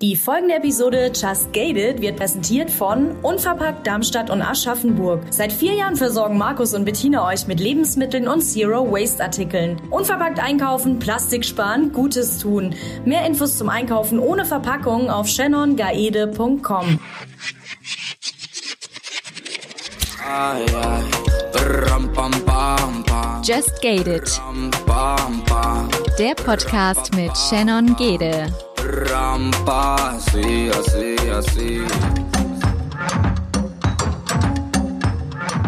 Die folgende Episode Just Gated wird präsentiert von Unverpackt Darmstadt und Aschaffenburg. Seit vier Jahren versorgen Markus und Bettina euch mit Lebensmitteln und Zero Waste Artikeln. Unverpackt einkaufen, Plastik sparen, Gutes tun. Mehr Infos zum Einkaufen ohne Verpackung auf shannongaede.com. Just Gated. Der Podcast mit Shannon Gede. Rampa, así, así, así.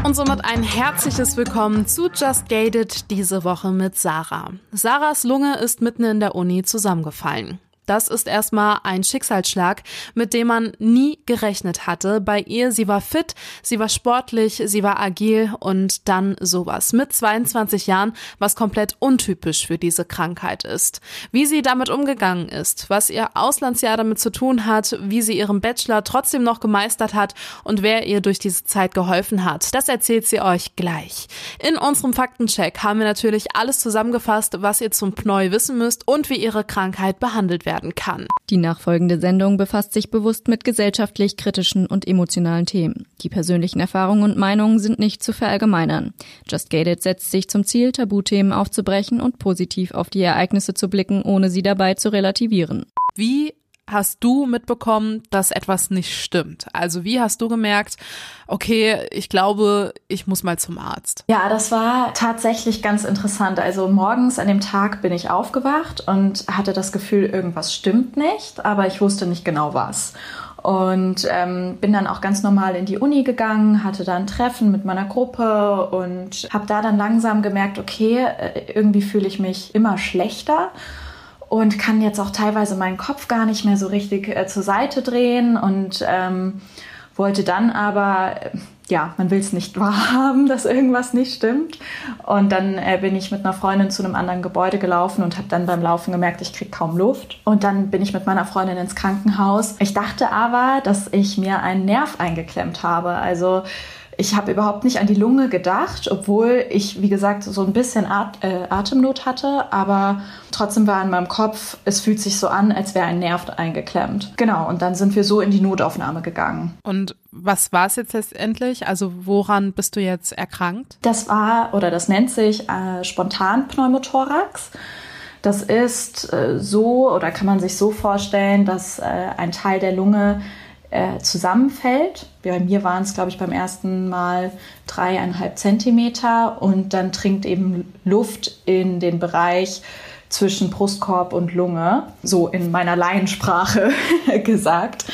Und somit ein herzliches Willkommen zu Just Gated diese Woche mit Sarah. Sarahs Lunge ist mitten in der Uni zusammengefallen. Das ist erstmal ein Schicksalsschlag, mit dem man nie gerechnet hatte. Bei ihr, sie war fit, sie war sportlich, sie war agil und dann sowas. Mit 22 Jahren, was komplett untypisch für diese Krankheit ist. Wie sie damit umgegangen ist, was ihr Auslandsjahr damit zu tun hat, wie sie ihren Bachelor trotzdem noch gemeistert hat und wer ihr durch diese Zeit geholfen hat, das erzählt sie euch gleich. In unserem Faktencheck haben wir natürlich alles zusammengefasst, was ihr zum Pneu wissen müsst und wie ihre Krankheit behandelt werden werden kann. Die nachfolgende Sendung befasst sich bewusst mit gesellschaftlich kritischen und emotionalen Themen. Die persönlichen Erfahrungen und Meinungen sind nicht zu verallgemeinern. Just Gated setzt sich zum Ziel, Tabuthemen aufzubrechen und positiv auf die Ereignisse zu blicken, ohne sie dabei zu relativieren. Wie hast du mitbekommen, dass etwas nicht stimmt? Also wie hast du gemerkt, okay, ich glaube, ich muss mal zum Arzt? Ja, das war tatsächlich ganz interessant. Also morgens an dem Tag bin ich aufgewacht und hatte das Gefühl, irgendwas stimmt nicht, aber ich wusste nicht genau was. Und ähm, bin dann auch ganz normal in die Uni gegangen, hatte da ein Treffen mit meiner Gruppe und habe da dann langsam gemerkt, okay, äh, irgendwie fühle ich mich immer schlechter und kann jetzt auch teilweise meinen Kopf gar nicht mehr so richtig äh, zur Seite drehen und ähm, wollte dann aber, äh, ja, man will es nicht wahrhaben, dass irgendwas nicht stimmt. Und dann äh, bin ich mit einer Freundin zu einem anderen Gebäude gelaufen und habe dann beim Laufen gemerkt, ich kriege kaum Luft. Und dann bin ich mit meiner Freundin ins Krankenhaus. Ich dachte aber, dass ich mir einen Nerv eingeklemmt habe. Also ich habe überhaupt nicht an die Lunge gedacht, obwohl ich, wie gesagt, so ein bisschen At äh, Atemnot hatte, aber trotzdem war in meinem Kopf, es fühlt sich so an, als wäre ein Nerv eingeklemmt. Genau, und dann sind wir so in die Notaufnahme gegangen. Und was war es jetzt letztendlich? Also woran bist du jetzt erkrankt? Das war oder das nennt sich äh, Spontanpneumothorax. Das ist äh, so oder kann man sich so vorstellen, dass äh, ein Teil der Lunge äh, zusammenfällt. Bei mir waren es, glaube ich, beim ersten Mal dreieinhalb Zentimeter und dann trinkt eben Luft in den Bereich zwischen Brustkorb und Lunge, so in meiner Laiensprache gesagt.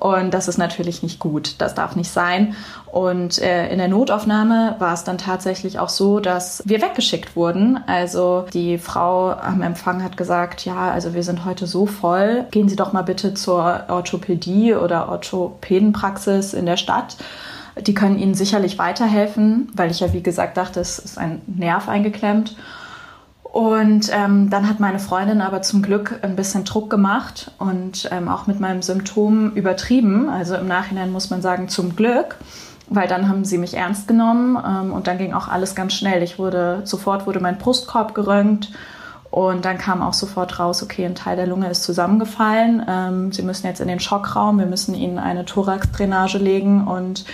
Und das ist natürlich nicht gut, das darf nicht sein. Und äh, in der Notaufnahme war es dann tatsächlich auch so, dass wir weggeschickt wurden. Also die Frau am Empfang hat gesagt, ja, also wir sind heute so voll, gehen Sie doch mal bitte zur Orthopädie oder Orthopädenpraxis in der Stadt. Die können Ihnen sicherlich weiterhelfen, weil ich ja, wie gesagt, dachte, es ist ein Nerv eingeklemmt. Und ähm, dann hat meine Freundin aber zum Glück ein bisschen Druck gemacht und ähm, auch mit meinem Symptom übertrieben. Also im Nachhinein muss man sagen, zum Glück, weil dann haben sie mich ernst genommen ähm, und dann ging auch alles ganz schnell. Ich wurde, sofort wurde mein Brustkorb geröntgt und dann kam auch sofort raus, okay, ein Teil der Lunge ist zusammengefallen. Ähm, sie müssen jetzt in den Schockraum, wir müssen ihnen eine Thoraxdrainage legen und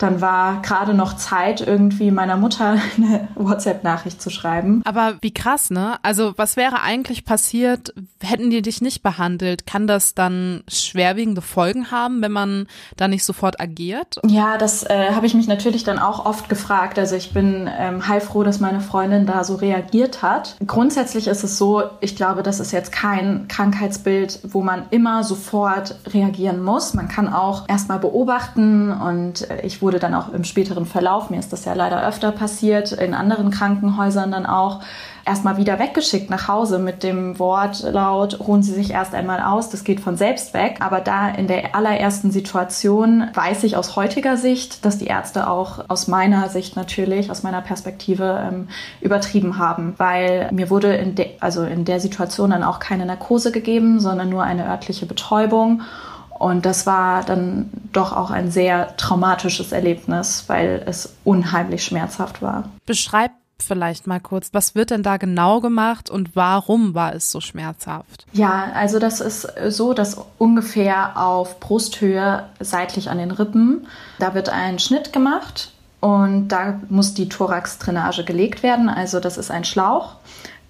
dann war gerade noch Zeit, irgendwie meiner Mutter eine WhatsApp-Nachricht zu schreiben. Aber wie krass, ne? Also was wäre eigentlich passiert, hätten die dich nicht behandelt? Kann das dann schwerwiegende Folgen haben, wenn man da nicht sofort agiert? Ja, das äh, habe ich mich natürlich dann auch oft gefragt. Also ich bin ähm, heilfroh, dass meine Freundin da so reagiert hat. Grundsätzlich ist es so, ich glaube, das ist jetzt kein Krankheitsbild, wo man immer sofort reagieren muss. Man kann auch erstmal beobachten und äh, ich wurde wurde dann auch im späteren Verlauf, mir ist das ja leider öfter passiert, in anderen Krankenhäusern dann auch, erstmal wieder weggeschickt nach Hause mit dem Wortlaut, ruhen Sie sich erst einmal aus, das geht von selbst weg. Aber da in der allerersten Situation weiß ich aus heutiger Sicht, dass die Ärzte auch aus meiner Sicht natürlich, aus meiner Perspektive ähm, übertrieben haben, weil mir wurde in, also in der Situation dann auch keine Narkose gegeben, sondern nur eine örtliche Betäubung. Und das war dann doch auch ein sehr traumatisches Erlebnis, weil es unheimlich schmerzhaft war. Beschreib vielleicht mal kurz. Was wird denn da genau gemacht und warum war es so schmerzhaft? Ja, also das ist so, dass ungefähr auf Brusthöhe seitlich an den Rippen, da wird ein Schnitt gemacht und da muss die Thorax-Drainage gelegt werden. Also das ist ein Schlauch,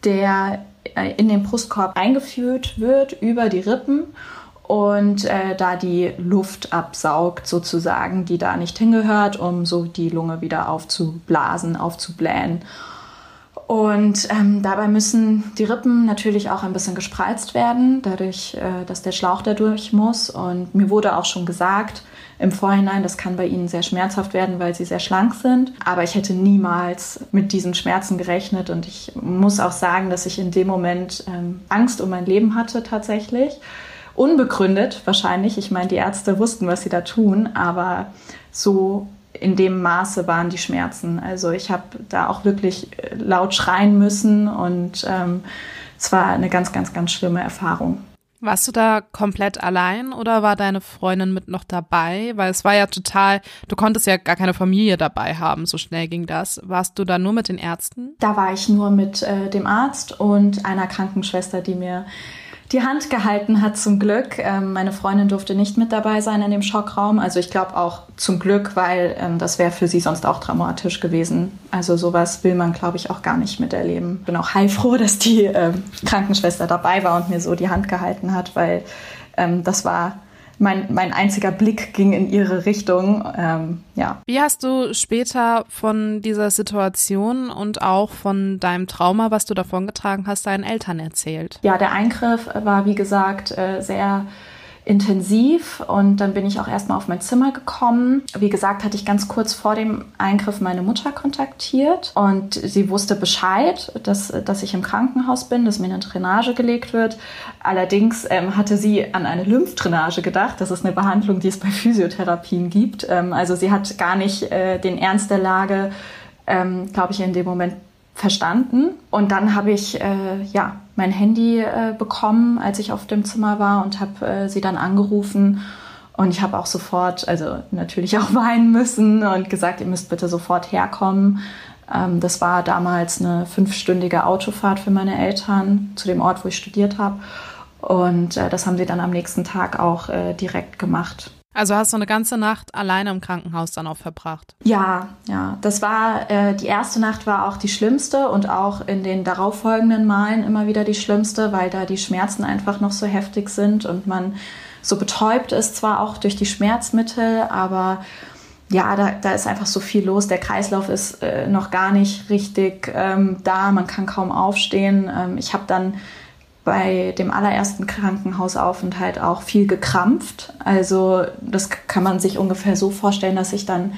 der äh, in den Brustkorb eingeführt wird über die Rippen und äh, da die Luft absaugt sozusagen, die da nicht hingehört, um so die Lunge wieder aufzublasen, aufzublähen. Und ähm, dabei müssen die Rippen natürlich auch ein bisschen gespreizt werden, dadurch, äh, dass der Schlauch dadurch muss. Und mir wurde auch schon gesagt im Vorhinein, das kann bei ihnen sehr schmerzhaft werden, weil sie sehr schlank sind. Aber ich hätte niemals mit diesen Schmerzen gerechnet. Und ich muss auch sagen, dass ich in dem Moment ähm, Angst um mein Leben hatte tatsächlich unbegründet wahrscheinlich. Ich meine, die Ärzte wussten, was sie da tun, aber so in dem Maße waren die Schmerzen. Also ich habe da auch wirklich äh, laut schreien müssen und ähm, es war eine ganz, ganz, ganz schlimme Erfahrung. Warst du da komplett allein oder war deine Freundin mit noch dabei? Weil es war ja total, du konntest ja gar keine Familie dabei haben, so schnell ging das. Warst du da nur mit den Ärzten? Da war ich nur mit äh, dem Arzt und einer Krankenschwester, die mir die Hand gehalten hat, zum Glück. Ähm, meine Freundin durfte nicht mit dabei sein in dem Schockraum. Also ich glaube auch zum Glück, weil ähm, das wäre für sie sonst auch dramatisch gewesen. Also sowas will man, glaube ich, auch gar nicht miterleben. Bin auch heilfroh, dass die ähm, Krankenschwester dabei war und mir so die Hand gehalten hat, weil ähm, das war mein, mein einziger Blick ging in ihre Richtung. Ähm, ja. Wie hast du später von dieser Situation und auch von deinem Trauma, was du davongetragen hast, deinen Eltern erzählt? Ja, der Eingriff war, wie gesagt, äh, sehr intensiv und dann bin ich auch erstmal auf mein Zimmer gekommen. Wie gesagt, hatte ich ganz kurz vor dem Eingriff meine Mutter kontaktiert und sie wusste Bescheid, dass, dass ich im Krankenhaus bin, dass mir eine Drainage gelegt wird. Allerdings ähm, hatte sie an eine Lymphdrainage gedacht. Das ist eine Behandlung, die es bei Physiotherapien gibt. Ähm, also sie hat gar nicht äh, den Ernst der Lage, ähm, glaube ich, in dem Moment verstanden. Und dann habe ich äh, ja mein Handy äh, bekommen, als ich auf dem Zimmer war und habe äh, sie dann angerufen. Und ich habe auch sofort, also natürlich auch weinen müssen und gesagt, ihr müsst bitte sofort herkommen. Ähm, das war damals eine fünfstündige Autofahrt für meine Eltern zu dem Ort, wo ich studiert habe. Und äh, das haben sie dann am nächsten Tag auch äh, direkt gemacht. Also hast du eine ganze Nacht alleine im Krankenhaus dann auch verbracht? Ja, ja. Das war, äh, die erste Nacht war auch die schlimmste und auch in den darauffolgenden Malen immer wieder die schlimmste, weil da die Schmerzen einfach noch so heftig sind und man so betäubt ist, zwar auch durch die Schmerzmittel, aber ja, da, da ist einfach so viel los. Der Kreislauf ist äh, noch gar nicht richtig ähm, da, man kann kaum aufstehen. Ähm, ich habe dann bei dem allerersten Krankenhausaufenthalt auch viel gekrampft. Also das kann man sich ungefähr so vorstellen, dass ich dann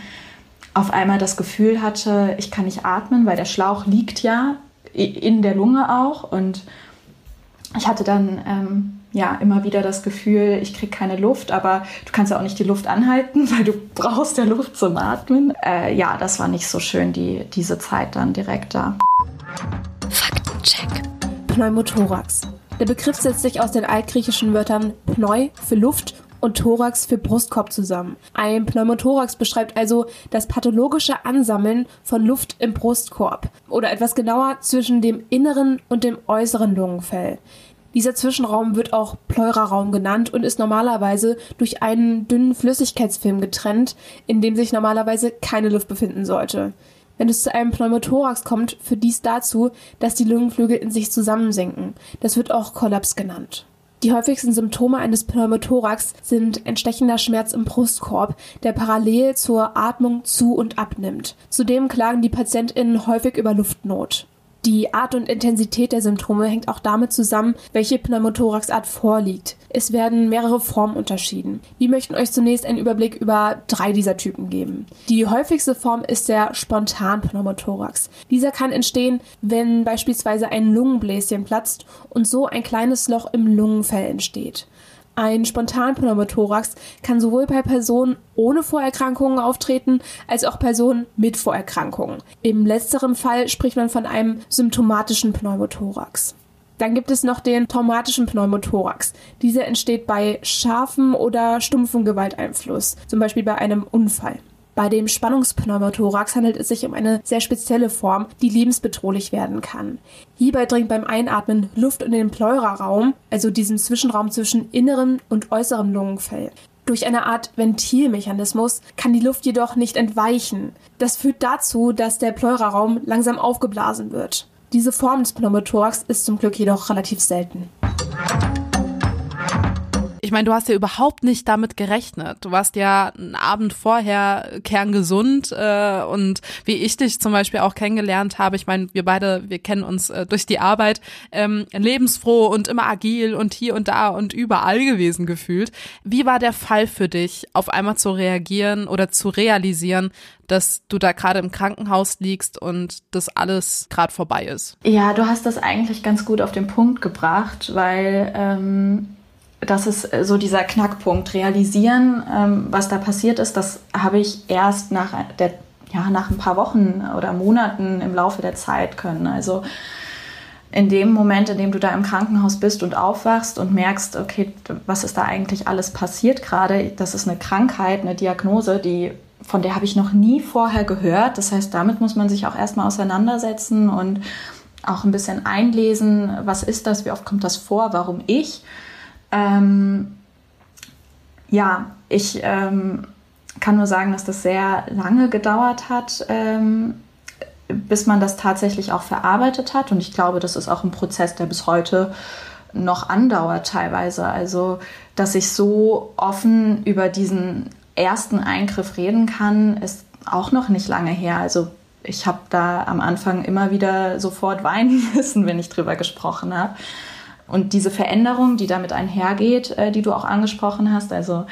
auf einmal das Gefühl hatte, ich kann nicht atmen, weil der Schlauch liegt ja in der Lunge auch. Und ich hatte dann ähm, ja immer wieder das Gefühl, ich kriege keine Luft, aber du kannst ja auch nicht die Luft anhalten, weil du brauchst ja Luft zum Atmen. Äh, ja, das war nicht so schön, die, diese Zeit dann direkt da. Pneumothorax. Der Begriff setzt sich aus den altgriechischen Wörtern Pneu für Luft und Thorax für Brustkorb zusammen. Ein Pneumothorax beschreibt also das pathologische Ansammeln von Luft im Brustkorb oder etwas genauer zwischen dem inneren und dem äußeren Lungenfell. Dieser Zwischenraum wird auch Pleuraraum genannt und ist normalerweise durch einen dünnen Flüssigkeitsfilm getrennt, in dem sich normalerweise keine Luft befinden sollte. Wenn es zu einem Pneumothorax kommt, führt dies dazu, dass die Lungenflügel in sich zusammensinken. Das wird auch Kollaps genannt. Die häufigsten Symptome eines Pneumothorax sind entstechender Schmerz im Brustkorb, der parallel zur Atmung zu und abnimmt. Zudem klagen die PatientInnen häufig über Luftnot. Die Art und Intensität der Symptome hängt auch damit zusammen, welche Pneumothoraxart vorliegt. Es werden mehrere Formen unterschieden. Wir möchten euch zunächst einen Überblick über drei dieser Typen geben. Die häufigste Form ist der Spontanpneumothorax. Dieser kann entstehen, wenn beispielsweise ein Lungenbläschen platzt und so ein kleines Loch im Lungenfell entsteht. Ein Spontanpneumothorax kann sowohl bei Personen ohne Vorerkrankungen auftreten, als auch Personen mit Vorerkrankungen. Im letzteren Fall spricht man von einem symptomatischen Pneumothorax. Dann gibt es noch den traumatischen Pneumothorax. Dieser entsteht bei scharfem oder stumpfem Gewalteinfluss, zum Beispiel bei einem Unfall. Bei dem Spannungspneumothorax handelt es sich um eine sehr spezielle Form, die lebensbedrohlich werden kann. Hierbei dringt beim Einatmen Luft in den Pleuraraum, also diesem Zwischenraum zwischen innerem und äußerem Lungenfell. Durch eine Art Ventilmechanismus kann die Luft jedoch nicht entweichen. Das führt dazu, dass der Pleuraraum langsam aufgeblasen wird. Diese Form des Pneumothorax ist zum Glück jedoch relativ selten. Ich meine, du hast ja überhaupt nicht damit gerechnet. Du warst ja einen Abend vorher kerngesund äh, und wie ich dich zum Beispiel auch kennengelernt habe, ich meine, wir beide, wir kennen uns äh, durch die Arbeit, ähm, lebensfroh und immer agil und hier und da und überall gewesen gefühlt. Wie war der Fall für dich, auf einmal zu reagieren oder zu realisieren, dass du da gerade im Krankenhaus liegst und das alles gerade vorbei ist? Ja, du hast das eigentlich ganz gut auf den Punkt gebracht, weil ähm das ist äh, so dieser Knackpunkt. Realisieren, ähm, was da passiert ist, das habe ich erst nach, der, ja, nach ein paar Wochen oder Monaten im Laufe der Zeit können. Also in dem Moment, in dem du da im Krankenhaus bist und aufwachst und merkst, okay, was ist da eigentlich alles passiert gerade? Das ist eine Krankheit, eine Diagnose, die von der habe ich noch nie vorher gehört. Das heißt, damit muss man sich auch erstmal auseinandersetzen und auch ein bisschen einlesen. Was ist das? Wie oft kommt das vor? Warum ich? Ähm, ja, ich ähm, kann nur sagen, dass das sehr lange gedauert hat, ähm, bis man das tatsächlich auch verarbeitet hat. Und ich glaube, das ist auch ein Prozess, der bis heute noch andauert teilweise. Also, dass ich so offen über diesen ersten Eingriff reden kann, ist auch noch nicht lange her. Also ich habe da am Anfang immer wieder sofort weinen müssen, wenn ich drüber gesprochen habe. Und diese Veränderung, die damit einhergeht, äh, die du auch angesprochen hast, also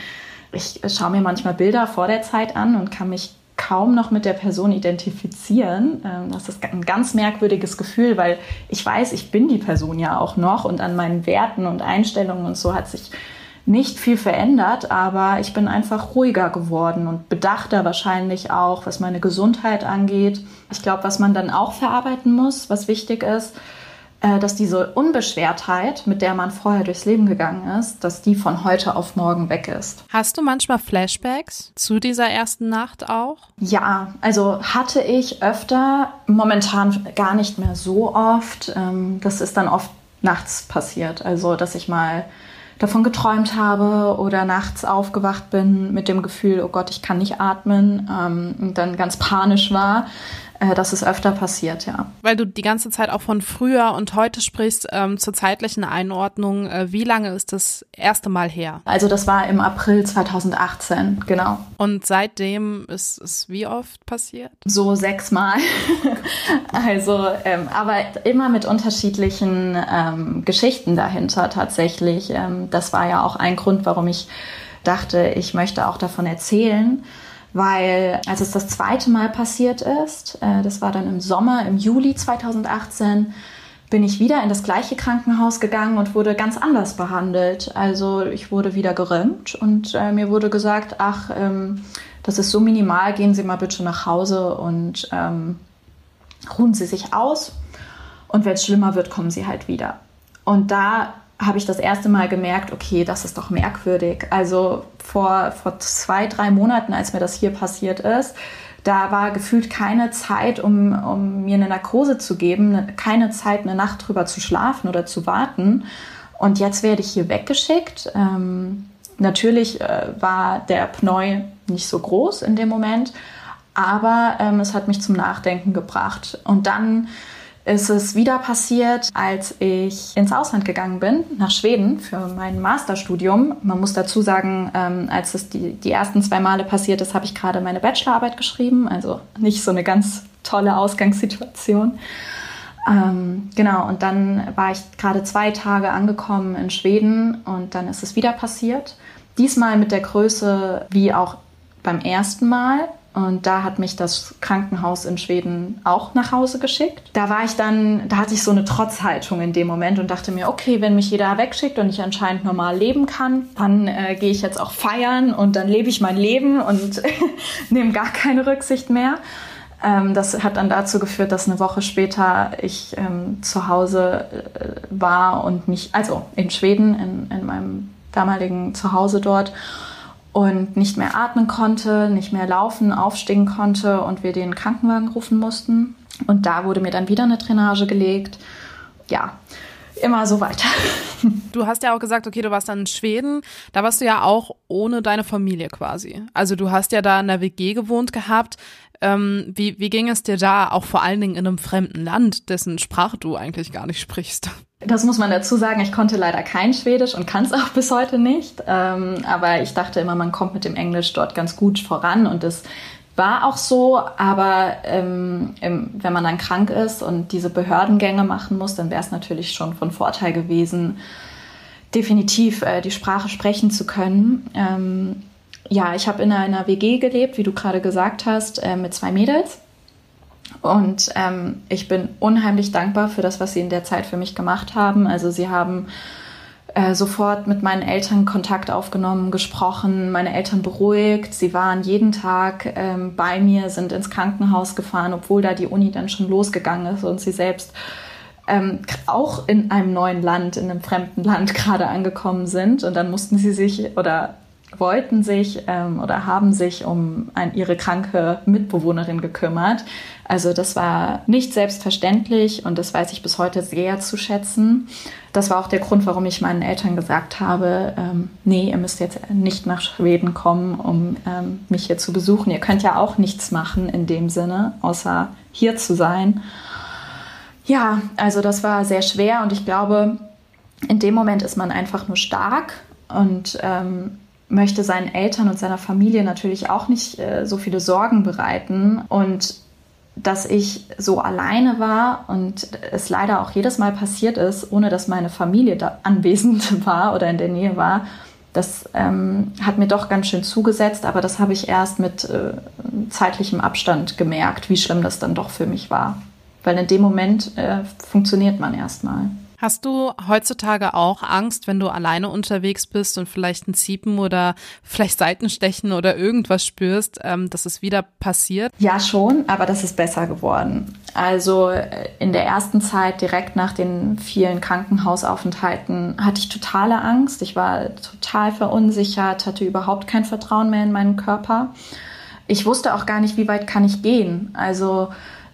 ich schaue mir manchmal Bilder vor der Zeit an und kann mich kaum noch mit der Person identifizieren. Ähm, das ist ein ganz merkwürdiges Gefühl, weil ich weiß, ich bin die Person ja auch noch und an meinen Werten und Einstellungen und so hat sich nicht viel verändert, aber ich bin einfach ruhiger geworden und bedachter wahrscheinlich auch, was meine Gesundheit angeht. Ich glaube, was man dann auch verarbeiten muss, was wichtig ist, dass diese Unbeschwertheit, mit der man vorher durchs Leben gegangen ist, dass die von heute auf morgen weg ist. Hast du manchmal Flashbacks zu dieser ersten Nacht auch? Ja, also hatte ich öfter, momentan gar nicht mehr so oft. Ähm, das ist dann oft nachts passiert. Also, dass ich mal davon geträumt habe oder nachts aufgewacht bin mit dem Gefühl, oh Gott, ich kann nicht atmen ähm, und dann ganz panisch war. Äh, das ist öfter passiert, ja. Weil du die ganze Zeit auch von früher und heute sprichst, ähm, zur zeitlichen Einordnung, äh, wie lange ist das erste Mal her? Also das war im April 2018, genau. Und seitdem ist es wie oft passiert? So sechsmal. also, ähm, aber immer mit unterschiedlichen ähm, Geschichten dahinter tatsächlich. Ähm, das war ja auch ein Grund, warum ich dachte, ich möchte auch davon erzählen weil als es das zweite Mal passiert ist, äh, das war dann im Sommer, im Juli 2018, bin ich wieder in das gleiche Krankenhaus gegangen und wurde ganz anders behandelt. Also ich wurde wieder geröntgt und äh, mir wurde gesagt, ach, ähm, das ist so minimal, gehen Sie mal bitte nach Hause und ähm, ruhen Sie sich aus. Und wenn es schlimmer wird, kommen Sie halt wieder. Und da habe ich das erste Mal gemerkt, okay, das ist doch merkwürdig. Also vor, vor zwei, drei Monaten, als mir das hier passiert ist, da war gefühlt keine Zeit, um, um mir eine Narkose zu geben, keine Zeit, eine Nacht drüber zu schlafen oder zu warten. Und jetzt werde ich hier weggeschickt. Ähm, natürlich äh, war der Pneu nicht so groß in dem Moment, aber ähm, es hat mich zum Nachdenken gebracht. Und dann ist es wieder passiert, als ich ins Ausland gegangen bin, nach Schweden für mein Masterstudium. Man muss dazu sagen, ähm, als es die, die ersten zwei Male passiert ist, habe ich gerade meine Bachelorarbeit geschrieben, also nicht so eine ganz tolle Ausgangssituation. Ähm, genau, und dann war ich gerade zwei Tage angekommen in Schweden und dann ist es wieder passiert. Diesmal mit der Größe wie auch beim ersten Mal. Und da hat mich das Krankenhaus in Schweden auch nach Hause geschickt. Da war ich dann, da hatte ich so eine Trotzhaltung in dem Moment und dachte mir, okay, wenn mich jeder wegschickt und ich anscheinend normal leben kann, dann äh, gehe ich jetzt auch feiern und dann lebe ich mein Leben und nehme gar keine Rücksicht mehr. Ähm, das hat dann dazu geführt, dass eine Woche später ich ähm, zu Hause äh, war und mich, also in Schweden, in, in meinem damaligen Zuhause dort und nicht mehr atmen konnte, nicht mehr laufen, aufstehen konnte und wir den Krankenwagen rufen mussten. Und da wurde mir dann wieder eine Drainage gelegt. Ja, immer so weiter. Du hast ja auch gesagt, okay, du warst dann in Schweden. Da warst du ja auch ohne deine Familie quasi. Also du hast ja da in der WG gewohnt gehabt. Ähm, wie, wie ging es dir da, auch vor allen Dingen in einem fremden Land, dessen Sprache du eigentlich gar nicht sprichst? Das muss man dazu sagen, ich konnte leider kein Schwedisch und kann es auch bis heute nicht. Ähm, aber ich dachte immer, man kommt mit dem Englisch dort ganz gut voran und das war auch so, aber ähm, im, wenn man dann krank ist und diese Behördengänge machen muss, dann wäre es natürlich schon von Vorteil gewesen, definitiv äh, die Sprache sprechen zu können. Ähm, ja, ich habe in einer WG gelebt, wie du gerade gesagt hast, äh, mit zwei Mädels. Und ähm, ich bin unheimlich dankbar für das, was sie in der Zeit für mich gemacht haben. Also sie haben äh, sofort mit meinen Eltern Kontakt aufgenommen, gesprochen, meine Eltern beruhigt. Sie waren jeden Tag ähm, bei mir, sind ins Krankenhaus gefahren, obwohl da die Uni dann schon losgegangen ist und sie selbst ähm, auch in einem neuen Land, in einem fremden Land gerade angekommen sind. Und dann mussten sie sich oder wollten sich ähm, oder haben sich um ein, ihre kranke Mitbewohnerin gekümmert. Also das war nicht selbstverständlich und das weiß ich bis heute sehr zu schätzen. Das war auch der Grund, warum ich meinen Eltern gesagt habe, ähm, nee, ihr müsst jetzt nicht nach Schweden kommen, um ähm, mich hier zu besuchen. Ihr könnt ja auch nichts machen in dem Sinne, außer hier zu sein. Ja, also das war sehr schwer und ich glaube, in dem Moment ist man einfach nur stark und ähm, möchte seinen Eltern und seiner Familie natürlich auch nicht äh, so viele Sorgen bereiten und dass ich so alleine war und es leider auch jedes Mal passiert ist, ohne dass meine Familie da anwesend war oder in der Nähe war, das ähm, hat mir doch ganz schön zugesetzt, aber das habe ich erst mit äh, zeitlichem Abstand gemerkt, wie schlimm das dann doch für mich war. Weil in dem Moment äh, funktioniert man erstmal. Hast du heutzutage auch Angst, wenn du alleine unterwegs bist und vielleicht ein Ziepen oder vielleicht Seitenstechen oder irgendwas spürst, ähm, dass es wieder passiert? Ja, schon, aber das ist besser geworden. Also äh, in der ersten Zeit, direkt nach den vielen Krankenhausaufenthalten, hatte ich totale Angst. Ich war total verunsichert, hatte überhaupt kein Vertrauen mehr in meinen Körper. Ich wusste auch gar nicht, wie weit kann ich gehen. Also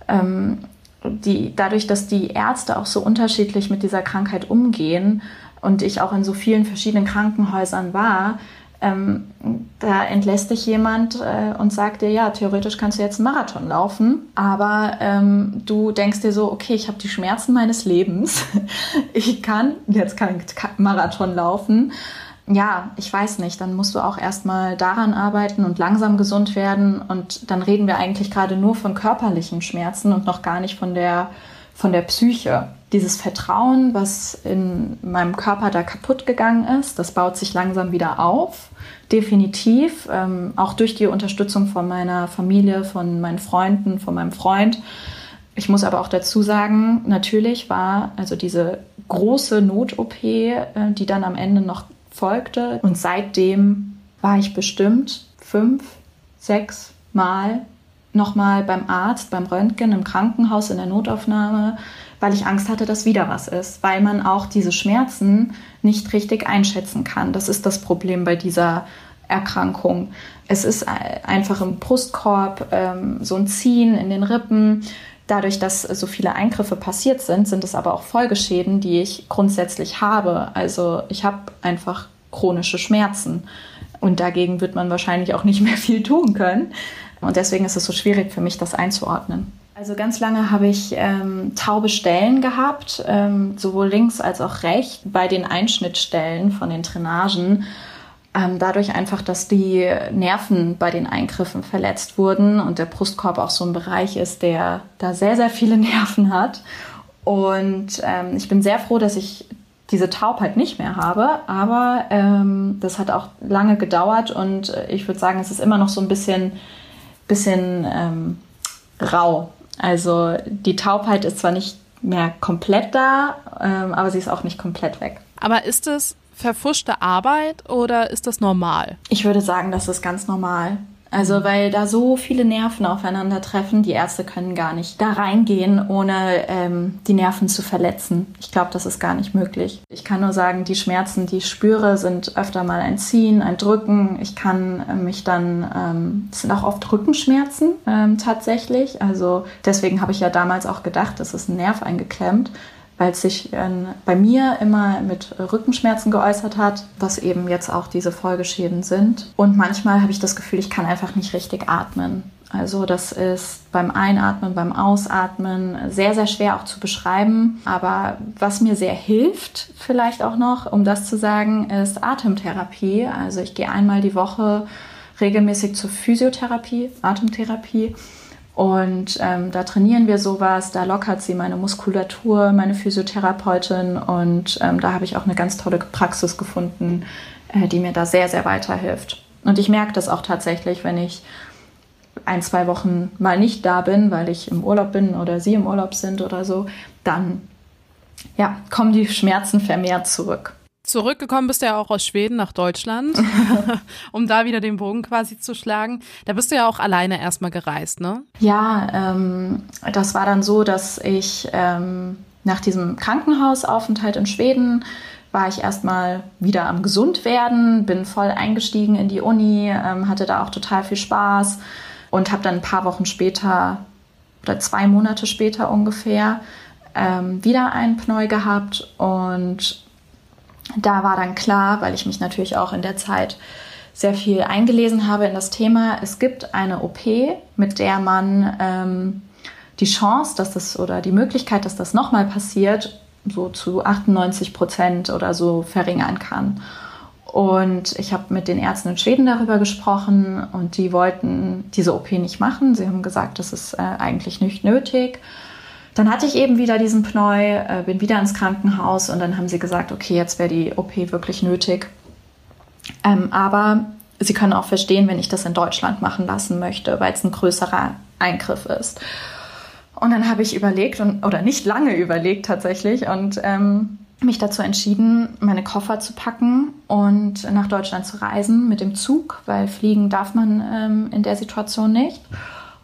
ähm, die, dadurch, dass die Ärzte auch so unterschiedlich mit dieser Krankheit umgehen und ich auch in so vielen verschiedenen Krankenhäusern war, ähm, da entlässt dich jemand äh, und sagt dir, ja, theoretisch kannst du jetzt einen Marathon laufen, aber ähm, du denkst dir so, okay, ich habe die Schmerzen meines Lebens, ich kann jetzt keinen Marathon laufen ja, ich weiß nicht, dann musst du auch erstmal daran arbeiten und langsam gesund werden. Und dann reden wir eigentlich gerade nur von körperlichen Schmerzen und noch gar nicht von der, von der Psyche. Dieses Vertrauen, was in meinem Körper da kaputt gegangen ist, das baut sich langsam wieder auf. Definitiv. Ähm, auch durch die Unterstützung von meiner Familie, von meinen Freunden, von meinem Freund. Ich muss aber auch dazu sagen, natürlich war also diese große Not-OP, äh, die dann am Ende noch folgte. Und seitdem war ich bestimmt fünf, sechs Mal nochmal beim Arzt, beim Röntgen, im Krankenhaus, in der Notaufnahme, weil ich Angst hatte, dass wieder was ist, weil man auch diese Schmerzen nicht richtig einschätzen kann. Das ist das Problem bei dieser Erkrankung. Es ist einfach im Brustkorb ähm, so ein Ziehen in den Rippen. Dadurch, dass so viele Eingriffe passiert sind, sind es aber auch Folgeschäden, die ich grundsätzlich habe. Also ich habe einfach chronische Schmerzen. Und dagegen wird man wahrscheinlich auch nicht mehr viel tun können. Und deswegen ist es so schwierig für mich, das einzuordnen. Also ganz lange habe ich ähm, taube Stellen gehabt, ähm, sowohl links als auch rechts bei den Einschnittstellen von den Drainagen. Ähm, dadurch einfach, dass die Nerven bei den Eingriffen verletzt wurden und der Brustkorb auch so ein Bereich ist, der da sehr, sehr viele Nerven hat. Und ähm, ich bin sehr froh, dass ich diese Taubheit nicht mehr habe, aber ähm, das hat auch lange gedauert und ich würde sagen, es ist immer noch so ein bisschen, bisschen ähm, rau. Also die Taubheit ist zwar nicht mehr komplett da, ähm, aber sie ist auch nicht komplett weg. Aber ist es verfuschte Arbeit oder ist das normal? Ich würde sagen, das ist ganz normal. Also weil da so viele Nerven aufeinandertreffen, die Ärzte können gar nicht da reingehen, ohne ähm, die Nerven zu verletzen. Ich glaube, das ist gar nicht möglich. Ich kann nur sagen, die Schmerzen, die ich spüre, sind öfter mal ein Ziehen, ein Drücken. Ich kann äh, mich dann, ähm, es sind auch oft Rückenschmerzen ähm, tatsächlich. Also deswegen habe ich ja damals auch gedacht, das ist ein Nerv eingeklemmt weil es sich äh, bei mir immer mit Rückenschmerzen geäußert hat, was eben jetzt auch diese Folgeschäden sind. Und manchmal habe ich das Gefühl, ich kann einfach nicht richtig atmen. Also das ist beim Einatmen, beim Ausatmen sehr, sehr schwer auch zu beschreiben. Aber was mir sehr hilft, vielleicht auch noch, um das zu sagen, ist Atemtherapie. Also ich gehe einmal die Woche regelmäßig zur Physiotherapie, Atemtherapie und ähm, da trainieren wir sowas, da lockert sie meine Muskulatur, meine Physiotherapeutin. Und ähm, da habe ich auch eine ganz tolle Praxis gefunden, äh, die mir da sehr, sehr weiterhilft. Und ich merke das auch tatsächlich, wenn ich ein, zwei Wochen mal nicht da bin, weil ich im Urlaub bin oder sie im Urlaub sind oder so, dann ja, kommen die Schmerzen vermehrt zurück. Zurückgekommen bist du ja auch aus Schweden nach Deutschland, um da wieder den Bogen quasi zu schlagen. Da bist du ja auch alleine erstmal gereist, ne? Ja, ähm, das war dann so, dass ich ähm, nach diesem Krankenhausaufenthalt in Schweden war ich erstmal wieder am Gesundwerden, bin voll eingestiegen in die Uni, ähm, hatte da auch total viel Spaß und habe dann ein paar Wochen später oder zwei Monate später ungefähr ähm, wieder einen Pneu gehabt und da war dann klar, weil ich mich natürlich auch in der Zeit sehr viel eingelesen habe in das Thema, es gibt eine OP, mit der man ähm, die Chance, dass das oder die Möglichkeit, dass das nochmal passiert, so zu 98 Prozent oder so verringern kann. Und ich habe mit den Ärzten in Schweden darüber gesprochen und die wollten diese OP nicht machen. Sie haben gesagt, das ist äh, eigentlich nicht nötig. Dann hatte ich eben wieder diesen Pneu, äh, bin wieder ins Krankenhaus und dann haben sie gesagt, okay, jetzt wäre die OP wirklich nötig. Ähm, aber sie können auch verstehen, wenn ich das in Deutschland machen lassen möchte, weil es ein größerer Eingriff ist. Und dann habe ich überlegt, und, oder nicht lange überlegt tatsächlich, und ähm, mich dazu entschieden, meine Koffer zu packen und nach Deutschland zu reisen mit dem Zug, weil fliegen darf man ähm, in der Situation nicht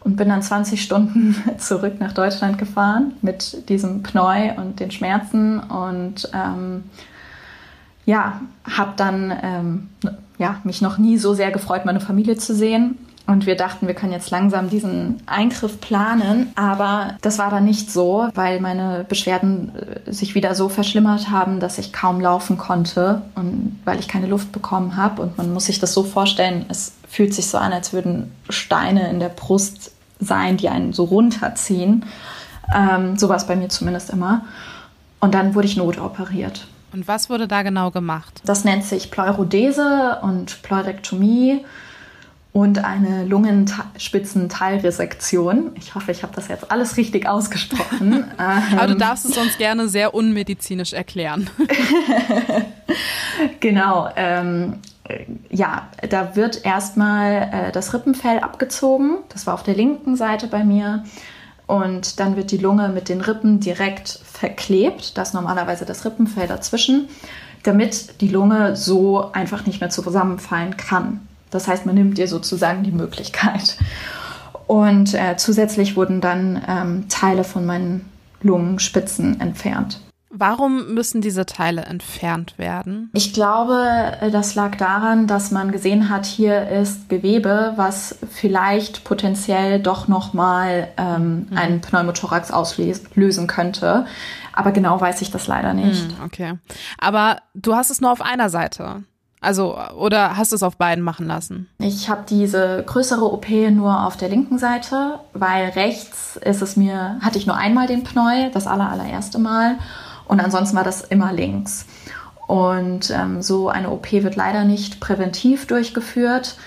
und bin dann 20 Stunden zurück nach Deutschland gefahren mit diesem Pneu und den Schmerzen und ähm, ja, habe dann ähm, ja, mich noch nie so sehr gefreut, meine Familie zu sehen. Und wir dachten, wir können jetzt langsam diesen Eingriff planen. Aber das war dann nicht so, weil meine Beschwerden äh, sich wieder so verschlimmert haben, dass ich kaum laufen konnte und weil ich keine Luft bekommen habe. Und man muss sich das so vorstellen, es fühlt sich so an, als würden Steine in der Brust sein, die einen so runterziehen. Ähm, so war es bei mir zumindest immer. Und dann wurde ich notoperiert. Und was wurde da genau gemacht? Das nennt sich Pleurodese und Pleurektomie und eine Lungenspitzenteilresektion. Ich hoffe, ich habe das jetzt alles richtig ausgesprochen. Aber du darfst es uns gerne sehr unmedizinisch erklären. genau. Ähm, ja, da wird erstmal äh, das Rippenfell abgezogen. Das war auf der linken Seite bei mir. Und dann wird die Lunge mit den Rippen direkt verklebt. Das ist normalerweise das Rippenfell dazwischen, damit die Lunge so einfach nicht mehr zusammenfallen kann. Das heißt, man nimmt ihr sozusagen die Möglichkeit. Und äh, zusätzlich wurden dann ähm, Teile von meinen Lungenspitzen entfernt. Warum müssen diese Teile entfernt werden? Ich glaube, äh, das lag daran, dass man gesehen hat, hier ist Gewebe, was vielleicht potenziell doch nochmal ähm, mhm. einen Pneumothorax auslösen könnte. Aber genau weiß ich das leider nicht. Mhm, okay. Aber du hast es nur auf einer Seite. Also, oder hast du es auf beiden machen lassen? Ich habe diese größere OP nur auf der linken Seite, weil rechts ist es mir, hatte ich nur einmal den Pneu, das aller, allererste Mal. Und ansonsten war das immer links. Und ähm, so eine OP wird leider nicht präventiv durchgeführt.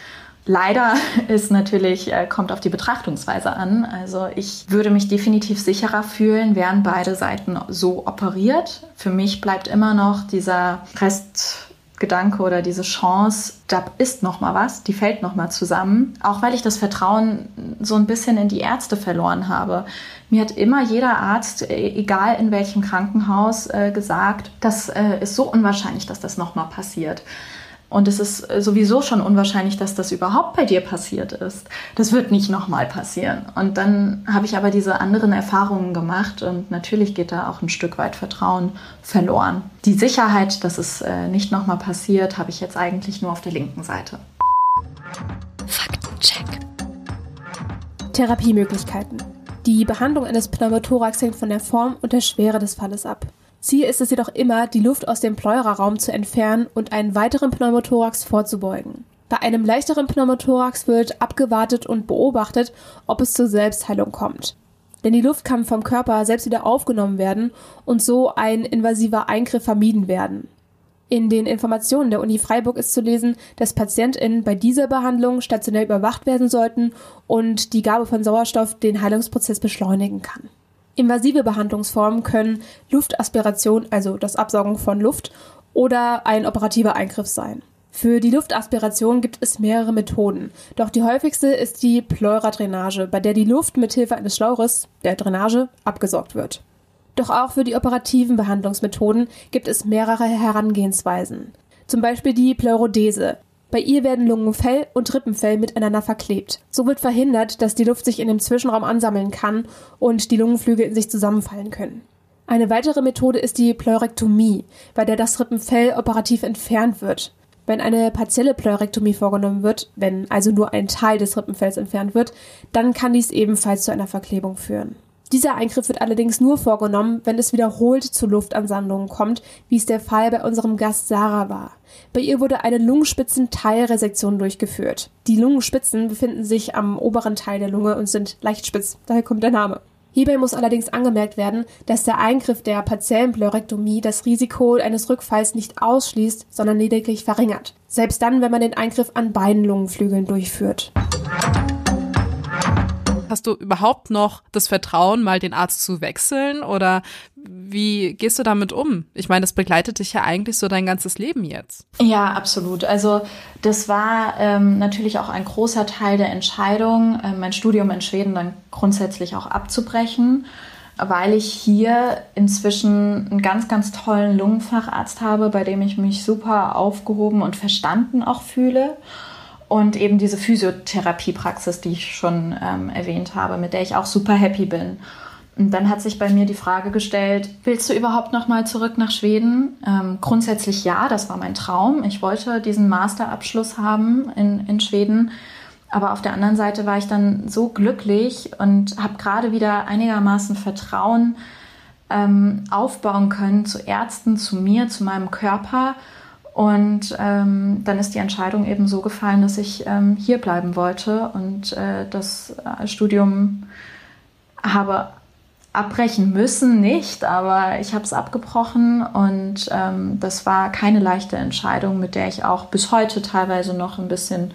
Leider ist natürlich, äh, kommt auf die Betrachtungsweise an. Also ich würde mich definitiv sicherer fühlen, wären beide Seiten so operiert. Für mich bleibt immer noch dieser Rest Gedanke oder diese Chance, da ist noch mal was, die fällt noch mal zusammen. Auch weil ich das Vertrauen so ein bisschen in die Ärzte verloren habe. Mir hat immer jeder Arzt, äh, egal in welchem Krankenhaus, äh, gesagt, das äh, ist so unwahrscheinlich, dass das noch mal passiert. Und es ist sowieso schon unwahrscheinlich, dass das überhaupt bei dir passiert ist. Das wird nicht nochmal passieren. Und dann habe ich aber diese anderen Erfahrungen gemacht und natürlich geht da auch ein Stück weit Vertrauen verloren. Die Sicherheit, dass es äh, nicht nochmal passiert, habe ich jetzt eigentlich nur auf der linken Seite. Faktencheck. Therapiemöglichkeiten. Die Behandlung eines Pneumothorax hängt von der Form und der Schwere des Falles ab. Ziel ist es jedoch immer, die Luft aus dem Pleuraraum zu entfernen und einen weiteren Pneumothorax vorzubeugen. Bei einem leichteren Pneumothorax wird abgewartet und beobachtet, ob es zur Selbstheilung kommt. Denn die Luft kann vom Körper selbst wieder aufgenommen werden und so ein invasiver Eingriff vermieden werden. In den Informationen der Uni Freiburg ist zu lesen, dass PatientInnen bei dieser Behandlung stationär überwacht werden sollten und die Gabe von Sauerstoff den Heilungsprozess beschleunigen kann. Invasive Behandlungsformen können Luftaspiration, also das Absaugen von Luft, oder ein operativer Eingriff sein. Für die Luftaspiration gibt es mehrere Methoden, doch die häufigste ist die Pleuradrainage, bei der die Luft mit Hilfe eines Schlauches, der Drainage, abgesaugt wird. Doch auch für die operativen Behandlungsmethoden gibt es mehrere Herangehensweisen. Zum Beispiel die Pleurodese, bei ihr werden Lungenfell und Rippenfell miteinander verklebt. So wird verhindert, dass die Luft sich in dem Zwischenraum ansammeln kann und die Lungenflügel in sich zusammenfallen können. Eine weitere Methode ist die Pleurektomie, bei der das Rippenfell operativ entfernt wird. Wenn eine partielle Pleurektomie vorgenommen wird, wenn also nur ein Teil des Rippenfells entfernt wird, dann kann dies ebenfalls zu einer Verklebung führen. Dieser Eingriff wird allerdings nur vorgenommen, wenn es wiederholt zu Luftansandungen kommt, wie es der Fall bei unserem Gast Sarah war. Bei ihr wurde eine Lungenspitzen-Teilresektion durchgeführt. Die Lungenspitzen befinden sich am oberen Teil der Lunge und sind leicht spitz, daher kommt der Name. Hierbei muss allerdings angemerkt werden, dass der Eingriff der partiellen Pleurektomie das Risiko eines Rückfalls nicht ausschließt, sondern lediglich verringert. Selbst dann, wenn man den Eingriff an beiden Lungenflügeln durchführt. Hast du überhaupt noch das Vertrauen, mal den Arzt zu wechseln? Oder wie gehst du damit um? Ich meine, das begleitet dich ja eigentlich so dein ganzes Leben jetzt. Ja, absolut. Also das war ähm, natürlich auch ein großer Teil der Entscheidung, äh, mein Studium in Schweden dann grundsätzlich auch abzubrechen weil ich hier inzwischen einen ganz, ganz tollen Lungenfacharzt habe, bei dem ich mich super aufgehoben und verstanden auch fühle und eben diese Physiotherapiepraxis, die ich schon ähm, erwähnt habe, mit der ich auch super happy bin. Und dann hat sich bei mir die Frage gestellt, willst du überhaupt noch mal zurück nach Schweden? Ähm, grundsätzlich ja, das war mein Traum. Ich wollte diesen Masterabschluss haben in, in Schweden. Aber auf der anderen Seite war ich dann so glücklich und habe gerade wieder einigermaßen Vertrauen ähm, aufbauen können zu Ärzten, zu mir, zu meinem Körper und ähm, dann ist die Entscheidung eben so gefallen, dass ich ähm, hier bleiben wollte und äh, das äh, Studium habe abbrechen müssen, nicht, aber ich habe es abgebrochen und ähm, das war keine leichte Entscheidung, mit der ich auch bis heute teilweise noch ein bisschen